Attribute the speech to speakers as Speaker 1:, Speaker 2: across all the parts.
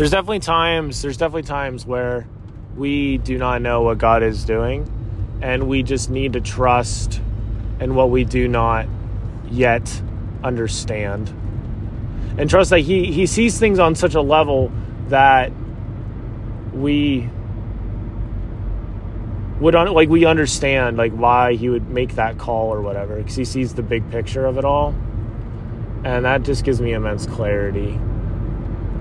Speaker 1: there's definitely times there's definitely times where we do not know what God is doing and we just need to trust in what we do not yet understand. And trust that he he sees things on such a level that we would un- like we understand like why he would make that call or whatever because he sees the big picture of it all and that just gives me immense clarity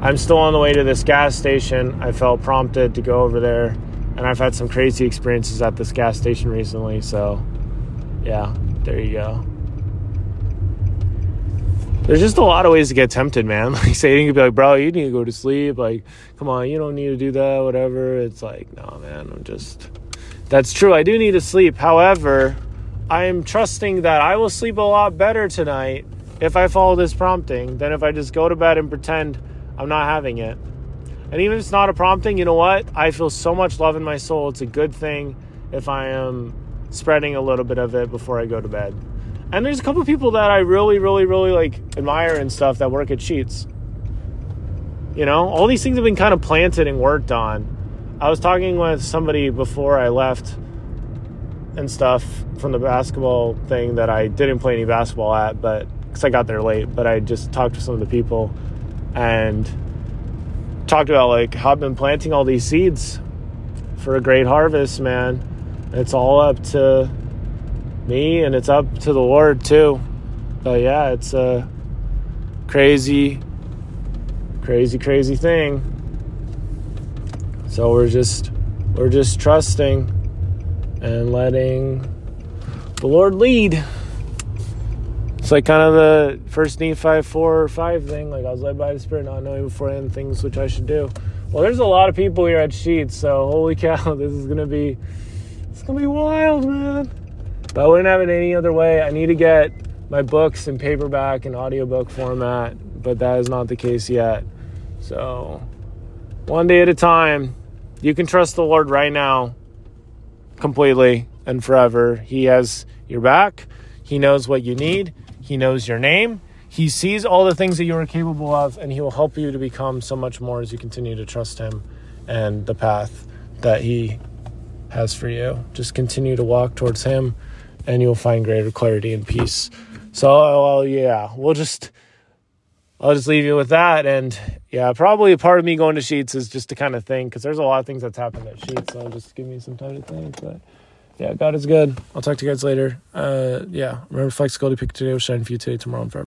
Speaker 1: i'm still on the way to this gas station i felt prompted to go over there and i've had some crazy experiences at this gas station recently so yeah there you go there's just a lot of ways to get tempted, man. Like Satan could be like, bro, you need to go to sleep. Like, come on, you don't need to do that, whatever. It's like, no, man, I'm just that's true. I do need to sleep. However, I am trusting that I will sleep a lot better tonight if I follow this prompting than if I just go to bed and pretend I'm not having it. And even if it's not a prompting, you know what? I feel so much love in my soul. It's a good thing if I am spreading a little bit of it before I go to bed. And there's a couple people that I really, really, really like admire and stuff that work at Sheetz. You know, all these things have been kind of planted and worked on I was talking with somebody before I left and stuff from the basketball thing that I didn't play any basketball at, but because I got there late, but I just talked to some of the people and talked about like how I've been planting all these seeds for a great harvest, man. It's all up to me and it's up to the Lord too. But yeah, it's a crazy, crazy, crazy thing. So we're just we're just trusting and letting the Lord lead. It's like kind of the first Nephi four or five thing. Like I was led by the Spirit, not knowing beforehand things which I should do. Well, there's a lot of people here at Sheetz, so holy cow, this is gonna be it's gonna be wild, man. But I wouldn't have it any other way. I need to get my books in paperback and audiobook format, but that is not the case yet. So one day at a time. You can trust the Lord right now completely and forever. He has your back. He knows what you need. He knows your name. He sees all the things that you are capable of, and He will help you to become so much more as you continue to trust Him and the path that He has for you. Just continue to walk towards Him, and you'll find greater clarity and peace. So, well, yeah, we'll just I'll just leave you with that. And yeah, probably a part of me going to Sheetz is just to kind of think because there's a lot of things that's happened at Sheetz. So just give me some time to think. But yeah, God is good. I'll talk to you guys later. Uh, yeah, remember flexibility, pick today, shine for you today, tomorrow, and forever.